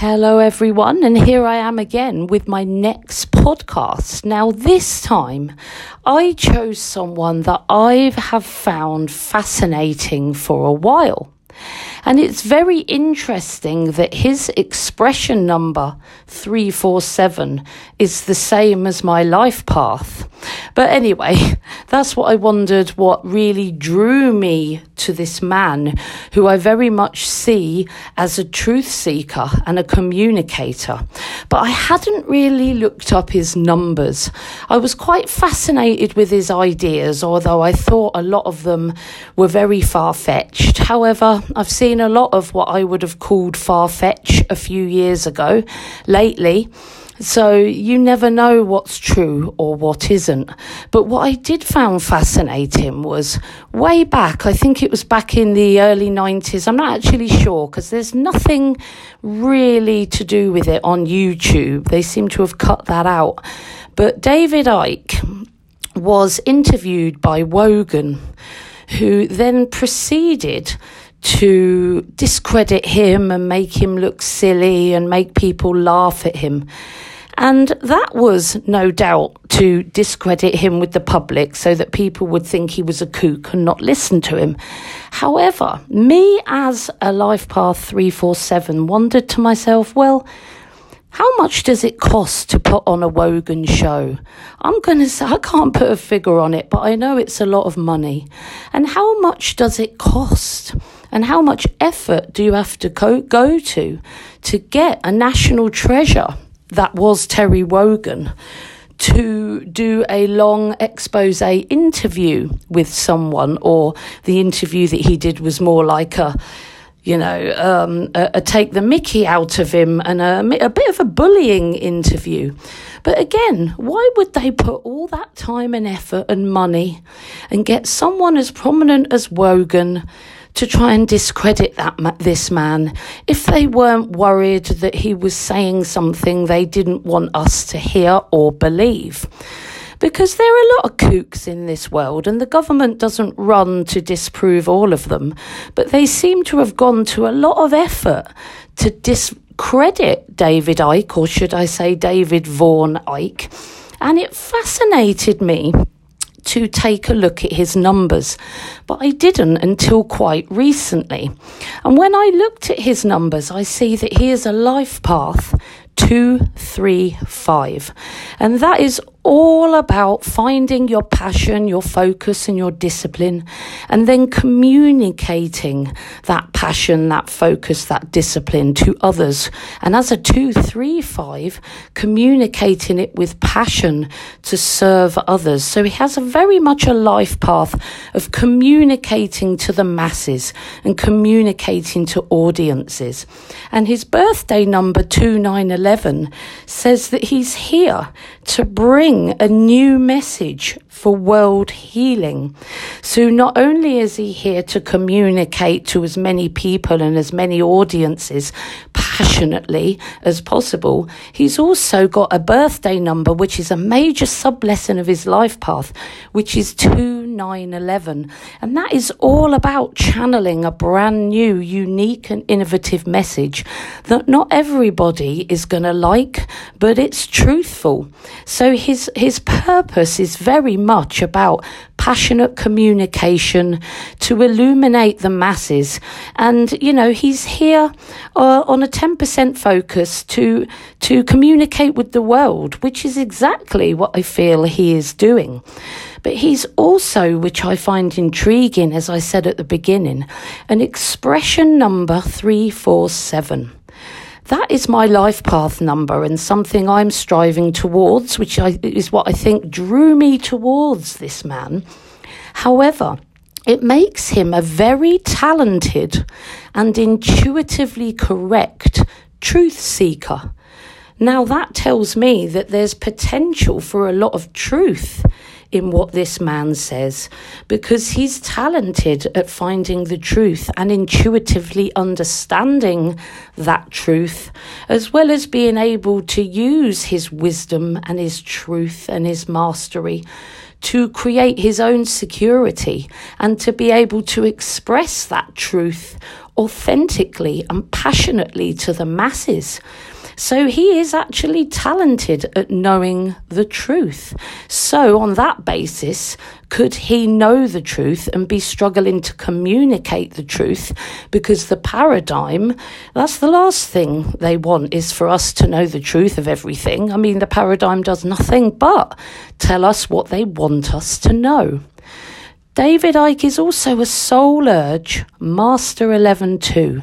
Hello, everyone, and here I am again with my next podcast. Now, this time I chose someone that I have found fascinating for a while. And it's very interesting that his expression number 347 is the same as my life path. But anyway, that's what I wondered what really drew me to this man who I very much see as a truth seeker and a communicator. But I hadn't really looked up his numbers. I was quite fascinated with his ideas, although I thought a lot of them were very far fetched. However, I've seen a lot of what I would have called far fetched a few years ago lately. So you never know what's true or what isn't. But what I did found fascinating was way back, I think it was back in the early 90s. I'm not actually sure because there's nothing really to do with it on YouTube. They seem to have cut that out. But David Icke was interviewed by Wogan, who then proceeded to discredit him and make him look silly and make people laugh at him. And that was no doubt to discredit him with the public so that people would think he was a kook and not listen to him. However, me as a Life Path 347 wondered to myself, well, how much does it cost to put on a Wogan show? I'm going to say, I can't put a figure on it, but I know it's a lot of money. And how much does it cost? And how much effort do you have to go, go to to get a national treasure that was Terry Wogan to do a long expose interview with someone, or the interview that he did was more like a, you know, um, a, a, take the mickey out of him and a, a bit of a bullying interview. But again, why would they put all that time and effort and money and get someone as prominent as Wogan? To try and discredit that this man. If they weren't worried that he was saying something they didn't want us to hear or believe. Because there are a lot of kooks in this world, and the government doesn't run to disprove all of them, but they seem to have gone to a lot of effort to discredit David Icke, or should I say David Vaughan Icke, and it fascinated me to take a look at his numbers, but I didn't until quite recently. And when I looked at his numbers, I see that he is a life path 235. And that is all about finding your passion, your focus, and your discipline, and then communicating that passion, that focus, that discipline to others. And as a two, three, five, communicating it with passion to serve others. So he has a very much a life path of communicating to the masses and communicating to audiences. And his birthday number 2911 says that he's here to bring bring a new message for world healing. So not only is he here to communicate to as many people and as many audiences passionately as possible, he's also got a birthday number, which is a major sub lesson of his life path, which is 2911. And that is all about channeling a brand new, unique and innovative message that not everybody is going to like, but it's truthful. So his his purpose is very much about passionate communication to illuminate the masses. And, you know, he's here uh, on a 10% focus to, to communicate with the world, which is exactly what I feel he is doing. But he's also, which I find intriguing, as I said at the beginning, an expression number 347. That is my life path number and something I'm striving towards, which I, is what I think drew me towards this man. However, it makes him a very talented and intuitively correct truth seeker. Now, that tells me that there's potential for a lot of truth in what this man says because he's talented at finding the truth and intuitively understanding that truth, as well as being able to use his wisdom and his truth and his mastery to create his own security and to be able to express that truth authentically and passionately to the masses. So he is actually talented at knowing the truth. So, on that basis, could he know the truth and be struggling to communicate the truth? Because the paradigm, that's the last thing they want, is for us to know the truth of everything. I mean, the paradigm does nothing but tell us what they want us to know. David Icke is also a soul urge, Master 11 too.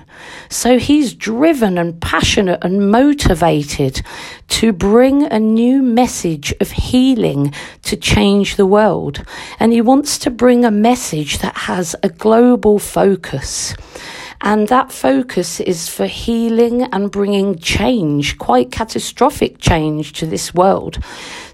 So he's driven and passionate and motivated to bring a new message of healing to change the world. And he wants to bring a message that has a global focus. And that focus is for healing and bringing change, quite catastrophic change to this world.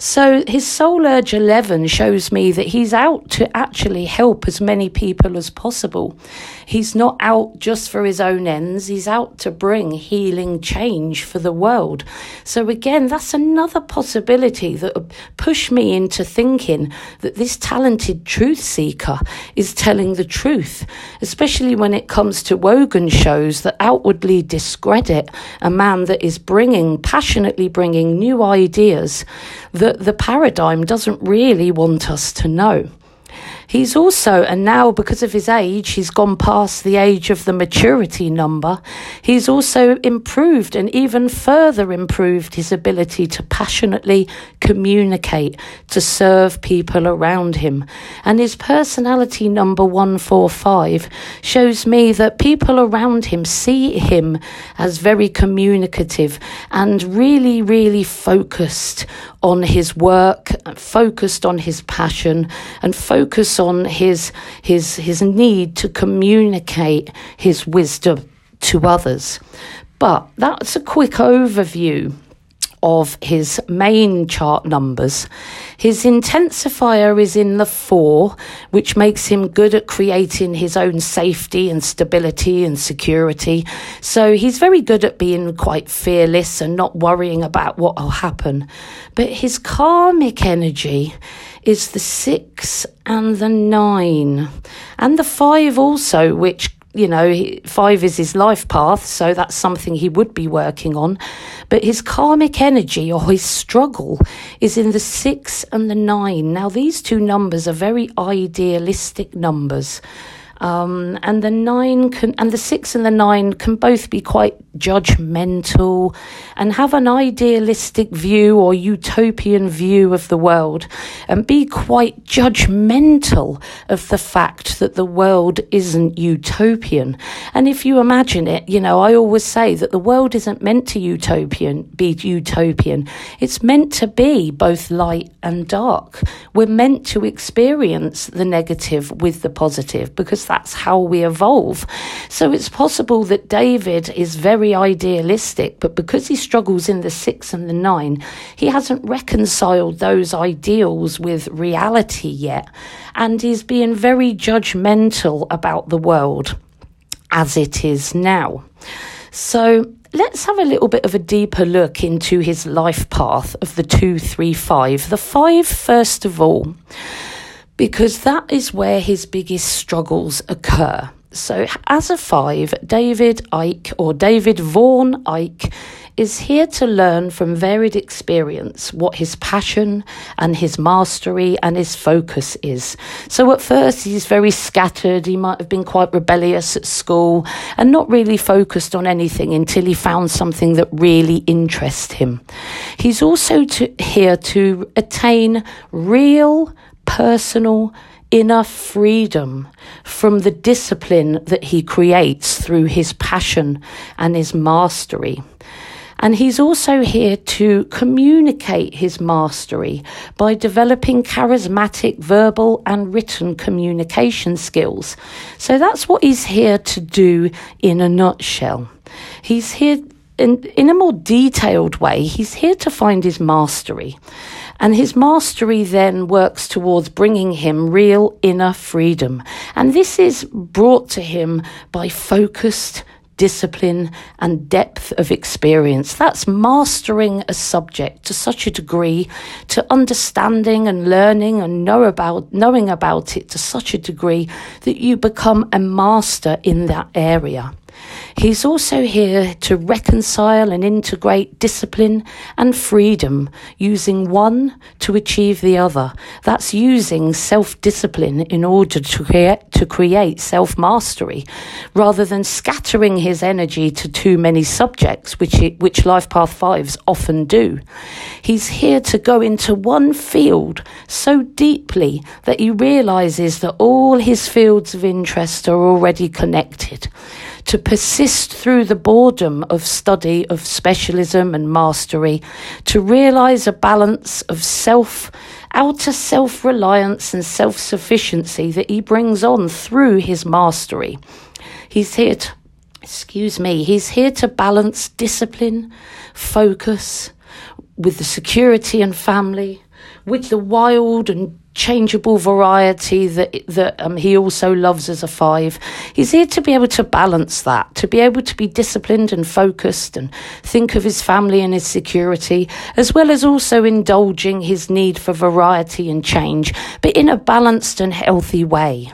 So his Soul Urge 11 shows me that he's out to actually help as many people as possible. He's not out just for his own ends, he's out to bring healing change for the world. So again, that's another possibility that pushed me into thinking that this talented truth seeker is telling the truth, especially when it comes to Wogan shows that outwardly discredit a man that is bringing, passionately bringing new ideas that the paradigm doesn't really want us to know. He's also, and now because of his age, he's gone past the age of the maturity number. He's also improved and even further improved his ability to passionately communicate, to serve people around him. And his personality number 145 shows me that people around him see him as very communicative and really, really focused on his work, focused on his passion, and focused on his his his need to communicate his wisdom to others. But that's a quick overview of his main chart numbers. His intensifier is in the four, which makes him good at creating his own safety and stability and security. So he's very good at being quite fearless and not worrying about what will happen. But his karmic energy is the six and the nine, and the five also, which you know, five is his life path, so that's something he would be working on. But his karmic energy or his struggle is in the six and the nine. Now, these two numbers are very idealistic numbers. Um, and the nine can, and the six and the nine can both be quite judgmental and have an idealistic view or utopian view of the world and be quite judgmental of the fact that the world isn't utopian. And if you imagine it, you know, I always say that the world isn't meant to utopian, be utopian. It's meant to be both light and dark. We're meant to experience the negative with the positive because that's how we evolve. So it's possible that David is very idealistic, but because he struggles in the six and the nine, he hasn't reconciled those ideals with reality yet. And he's being very judgmental about the world as it is now. So let's have a little bit of a deeper look into his life path of the two, three, five. The five, first of all because that is where his biggest struggles occur. So, as a five, David Icke or David Vaughan Icke is here to learn from varied experience what his passion and his mastery and his focus is. So, at first, he's very scattered. He might have been quite rebellious at school and not really focused on anything until he found something that really interests him. He's also to, here to attain real personal inner freedom from the discipline that he creates through his passion and his mastery. And he's also here to communicate his mastery by developing charismatic verbal and written communication skills. So that's what he's here to do in a nutshell. He's here in, in a more detailed way, he's here to find his mastery. And his mastery then works towards bringing him real inner freedom. And this is brought to him by focused discipline, and depth of experience. That's mastering a subject to such a degree, to understanding and learning and know about, knowing about it to such a degree that you become a master in that area. He's also here to reconcile and integrate discipline and freedom, using one to achieve the other. That's using self discipline in order to create, to create self mastery, rather than scattering his energy to too many subjects, which, it, which Life Path 5s often do. He's here to go into one field so deeply that he realizes that all his fields of interest are already connected to persist through the boredom of study, of specialism and mastery, to realize a balance of self, outer self reliance and self sufficiency that he brings on through his mastery. He's here to, excuse me, he's here to balance discipline, focus, with the security and family, with the wild and changeable variety that that um, he also loves as a five. He's here to be able to balance that, to be able to be disciplined and focused and think of his family and his security, as well as also indulging his need for variety and change, but in a balanced and healthy way.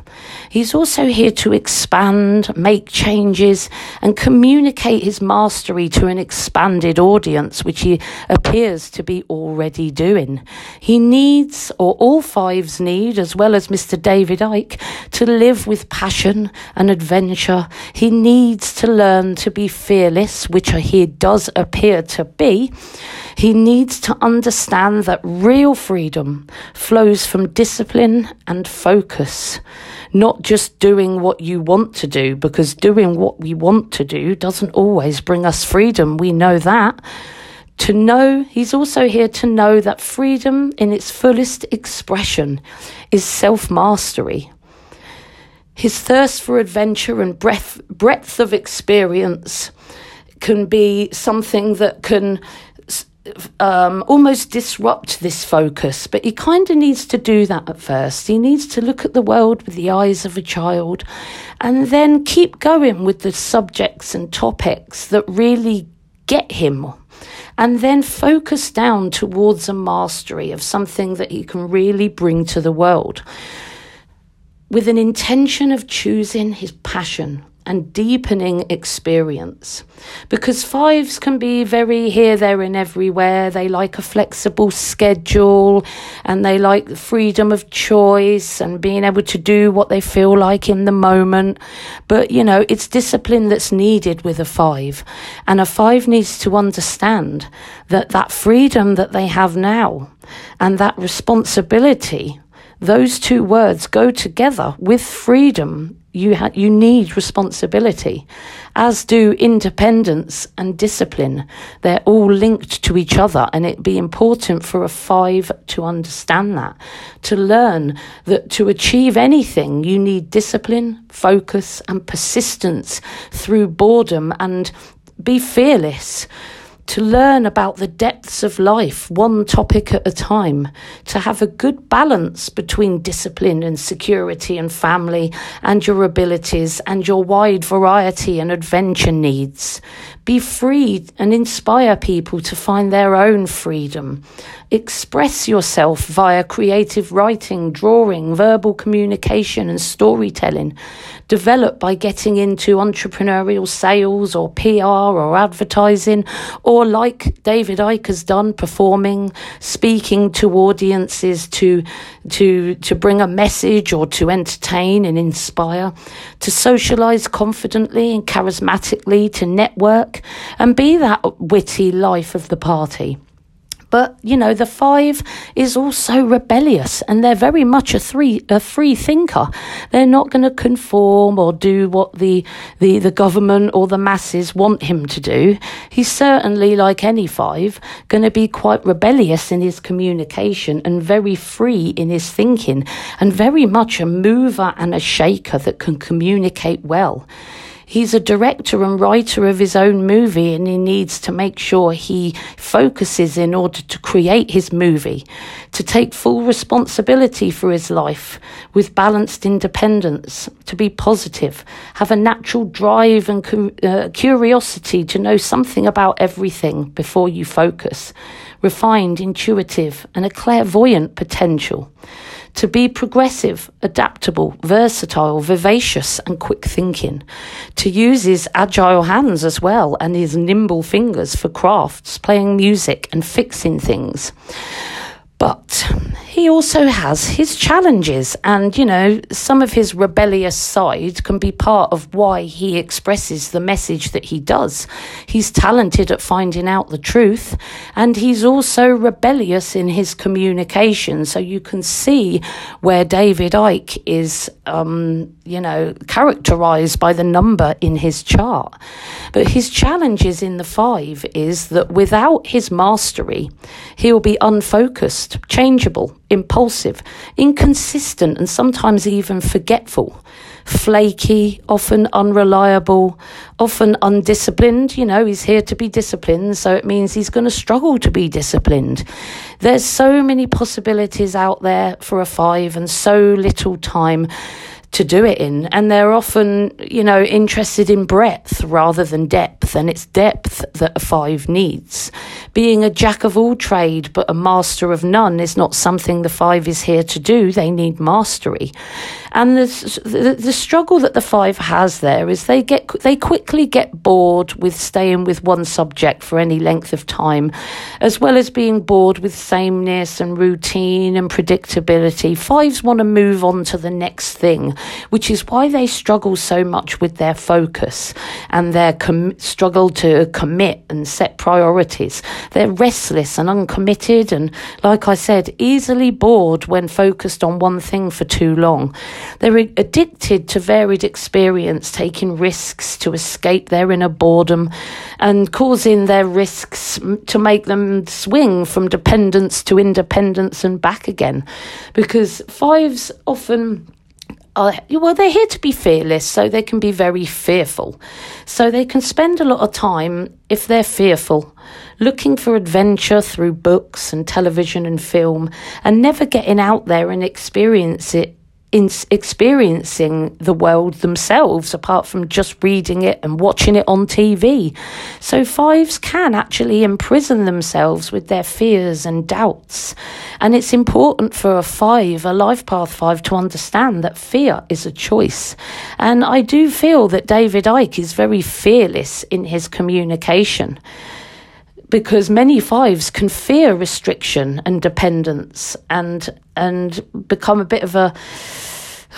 He's also here to expand, make changes, and communicate his mastery to an expanded audience, which he appears to be already doing. He needs, or all fives need, as well as Mr. David Icke, to live with passion and adventure. He needs to learn to be fearless, which he does appear to be. He needs to understand that real freedom flows from discipline and focus not just doing what you want to do, because doing what we want to do doesn't always bring us freedom. We know that. To know, he's also here to know that freedom in its fullest expression is self mastery. His thirst for adventure and breadth, breadth of experience can be something that can um, almost disrupt this focus, but he kind of needs to do that at first. He needs to look at the world with the eyes of a child and then keep going with the subjects and topics that really get him. And then focus down towards a mastery of something that he can really bring to the world. With an intention of choosing his passion and deepening experience. Because fives can be very here, there, and everywhere. They like a flexible schedule and they like the freedom of choice and being able to do what they feel like in the moment. But, you know, it's discipline that's needed with a five. And a five needs to understand that that freedom that they have now and that responsibility those two words go together with freedom. You ha- you need responsibility, as do independence and discipline. They're all linked to each other, and it'd be important for a five to understand that, to learn that to achieve anything, you need discipline, focus, and persistence through boredom, and be fearless to learn about the depths of life, one topic at a time, to have a good balance between discipline and security and family and your abilities and your wide variety and adventure needs. Be free and inspire people to find their own freedom. Express yourself via creative writing, drawing, verbal communication, and storytelling. Develop by getting into entrepreneurial sales or PR or advertising, or like David Icke has done, performing, speaking to audiences to, to, to bring a message or to entertain and inspire, to socialize confidently and charismatically, to network and be that witty life of the party. But you know, the five is also rebellious, and they're very much a three a free thinker. They're not going to conform or do what the, the the government or the masses want him to do. He's certainly, like any five, going to be quite rebellious in his communication and very free in his thinking, and very much a mover and a shaker that can communicate well. He's a director and writer of his own movie, and he needs to make sure he focuses in order to create his movie, to take full responsibility for his life with balanced independence, to be positive, have a natural drive and uh, curiosity to know something about everything before you focus, refined, intuitive, and a clairvoyant potential to be progressive, adaptable, versatile, vivacious, and quick thinking, to use his agile hands as well and his nimble fingers for crafts, playing music, and fixing things. But he also has his challenges, and you know, some of his rebellious side can be part of why he expresses the message that he does. He's talented at finding out the truth, and he's also rebellious in his communication. So you can see where David Icke is, um, you know, characterized by the number in his chart. But his challenges in the five is that without his mastery, he'll be unfocused changeable, impulsive, inconsistent, and sometimes even forgetful, flaky, often unreliable, often undisciplined. You know, he's here to be disciplined, so it means he's going to struggle to be disciplined. There's so many possibilities out there for a five and so little time to do it in. And they're often, you know, interested in breadth rather than depth. And it's depth that a five needs. Being a jack of all trade but a master of none is not something the five is here to do. They need mastery. And the, the, struggle that the five has there is they get they quickly get bored with staying with one subject for any length of time, as well as being bored with sameness and routine and predictability. Fives want to move on to the next thing, which is why they struggle so much with their focus and their com- struggle to commit and set priorities. They're restless and uncommitted, and like I said, easily bored when focused on one thing for too long. They're addicted to varied experience, taking risks to escape their inner boredom and causing their risks to make them swing from dependence to independence and back again. Because fives often are, well, they're here to be fearless, so they can be very fearful. So they can spend a lot of time, if they're fearful, looking for adventure through books and television and film, and never getting out there and experience it in experiencing the world themselves apart from just reading it and watching it on TV. So fives can actually imprison themselves with their fears and doubts. And it's important for a five, a life path five, to understand that fear is a choice. And I do feel that David Icke is very fearless in his communication because many fives can fear restriction and dependence and and become a bit of a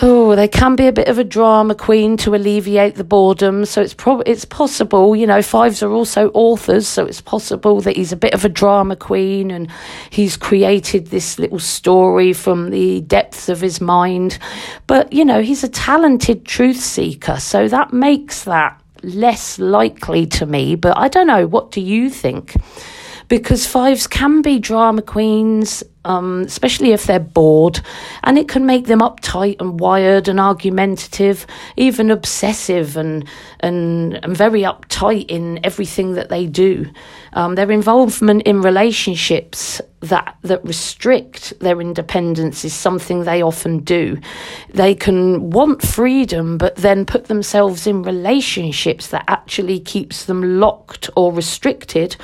oh they can be a bit of a drama queen to alleviate the boredom. So it's prob- it's possible you know fives are also authors so it's possible that he's a bit of a drama queen and he's created this little story from the depths of his mind. But you know he's a talented truth seeker so that makes that less likely to me, but I don't know. What do you think? Because fives can be drama queens, um, especially if they're bored, and it can make them uptight and wired and argumentative, even obsessive and and, and very uptight in everything that they do. Um, their involvement in relationships that that restrict their independence is something they often do. They can want freedom, but then put themselves in relationships that actually keeps them locked or restricted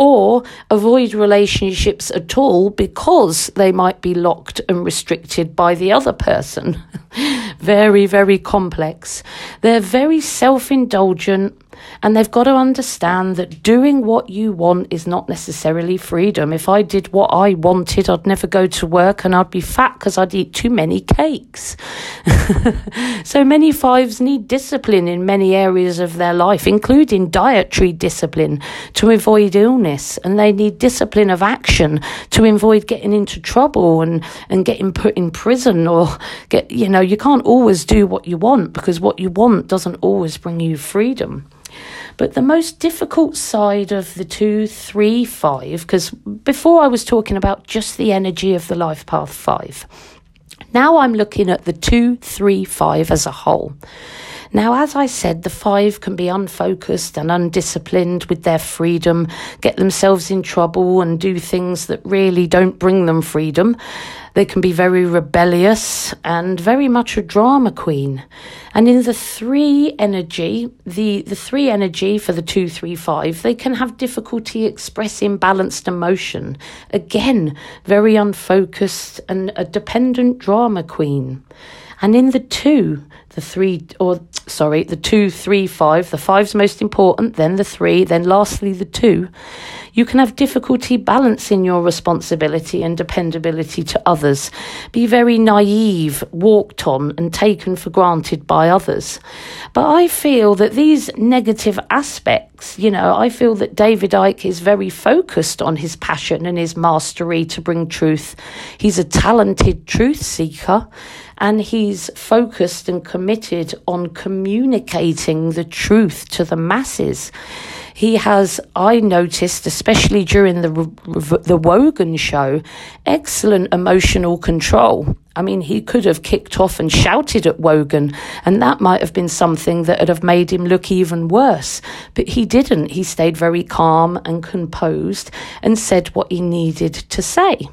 or avoid relationships at all because they might be locked and restricted by the other person. very, very complex. They're very self indulgent and they've got to understand that doing what you want is not necessarily freedom. If I did what I wanted, I'd never go to work and I'd be fat because I'd eat too many cakes. so many fives need discipline in many areas of their life, including dietary discipline to avoid illness. And they need discipline of action to avoid getting into trouble and, and getting put in prison or get, you know, you can't always do what you want because what you want doesn't always bring you freedom. But the most difficult side of the two, three, five, because before I was talking about just the energy of the life path five. Now I'm looking at the two, three, five as a whole. Now, as I said, the five can be unfocused and undisciplined with their freedom, get themselves in trouble, and do things that really don't bring them freedom. They can be very rebellious and very much a drama queen. And in the three energy, the, the three energy for the two, three, five, they can have difficulty expressing balanced emotion. Again, very unfocused and a dependent drama queen. And in the two, the three, or sorry, the two, three, five, the five's most important, then the three, then lastly the two, you can have difficulty balancing your responsibility and dependability to others, be very naive, walked on, and taken for granted by others. But I feel that these negative aspects, you know, I feel that David Icke is very focused on his passion and his mastery to bring truth. He's a talented truth seeker and he's focused and committed on communicating the truth to the masses. He has, I noticed, especially during the the Wogan show, excellent emotional control. I mean, he could have kicked off and shouted at Wogan, and that might have been something that would have made him look even worse. But he didn't. He stayed very calm and composed and said what he needed to say.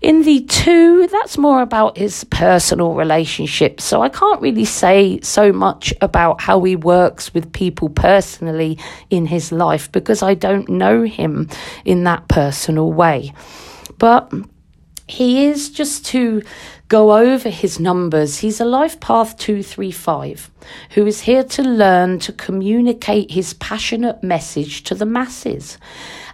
In the two, that's more about his personal relationships. So I can't really say so much about how he works with people personally in his life because I don't know him in that personal way. But he is just to go over his numbers. He's a life path 235 who is here to learn to communicate his passionate message to the masses.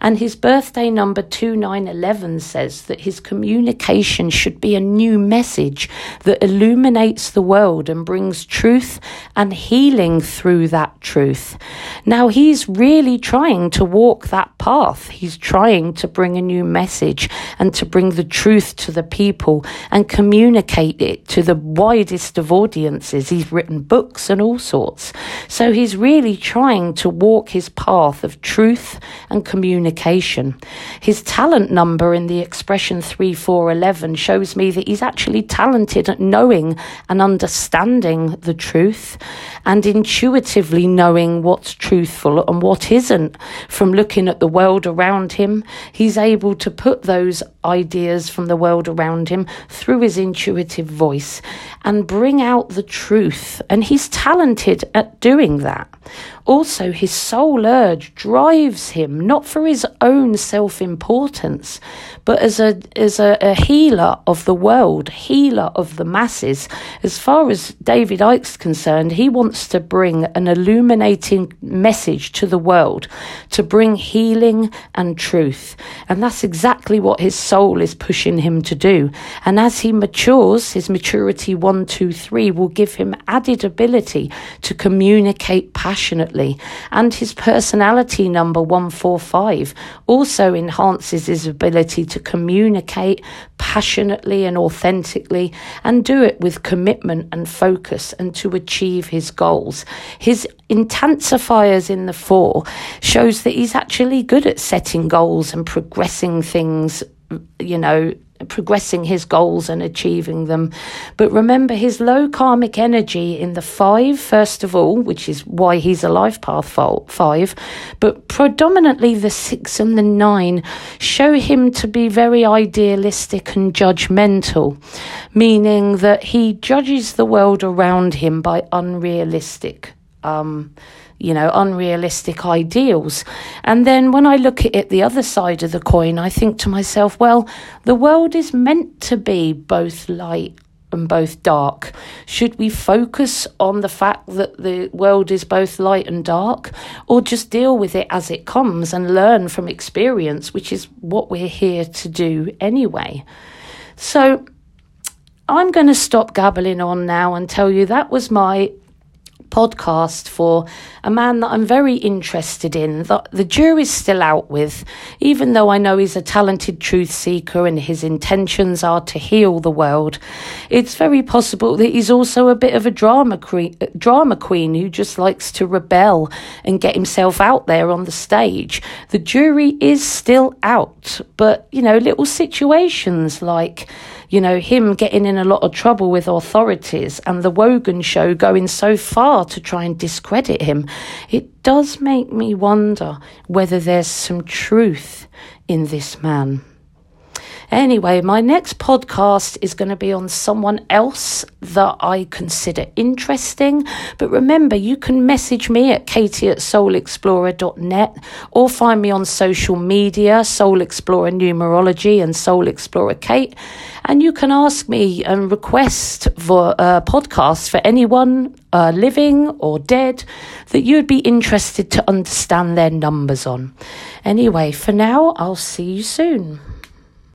And his birthday number 2911 says that his communication should be a new message that illuminates the world and brings truth and healing through that truth. Now, he's really trying to walk that path. He's trying to bring a new message and to bring the truth to the people and communicate it to the widest of audiences. He's written books and all sorts. So he's really trying to walk his path of truth and communication communication. His talent number in the expression 3411 shows me that he's actually talented at knowing and understanding the truth and intuitively knowing what's truthful and what isn't. From looking at the world around him, he's able to put those ideas from the world around him through his intuitive voice and bring out the truth. And he's talented at doing that. Also, his soul urge drives him not for his own self importance, but as a as a, a, healer of the world, healer of the masses. As far as David Icke's concerned, he wants to bring an illuminating message to the world, to bring healing and truth, and that's exactly what his soul is pushing him to do. And as he matures, his maturity one, two, three will give him added ability to communicate passionately and his personality number 145 also enhances his ability to communicate passionately and authentically and do it with commitment and focus and to achieve his goals. His intensifiers in the four shows that he's actually good at setting goals and progressing things, you know, progressing his goals and achieving them. But remember his low karmic energy in the five, first of all, which is why he's a life path five, but predominantly the six and the nine show him to be very idealistic and judgmental, meaning that he judges the world around him by unrealistic. Um, you know, unrealistic ideals. And then when I look at it the other side of the coin, I think to myself, well, the world is meant to be both light and both dark? Should we focus on the fact that the world is both light and dark, or just deal with it as it comes and learn from experience, which is what we're here to do anyway? So I'm going to stop gabbling on now and tell you that was my podcast for a man that I'm very interested in, that the jury's still out with, even though I know he's a talented truth seeker and his intentions are to heal the world. It's very possible that he's also a bit of a drama, queen, drama queen who just likes to rebel and get himself out there on the stage. The jury is still out, but, you know, little situations like, you know, him getting in a lot of trouble with authorities and the Wogan show going so far to try and discredit him, it does make me wonder whether there's some truth in this man. Anyway, my next podcast is going to be on someone else that I consider interesting. But remember, you can message me at katie at soulexplorer.net or find me on social media, Soul Explorer Numerology and Soul Explorer Kate. And you can ask me and request for a podcast for anyone uh, living or dead that you'd be interested to understand their numbers on. Anyway, for now, I'll see you soon.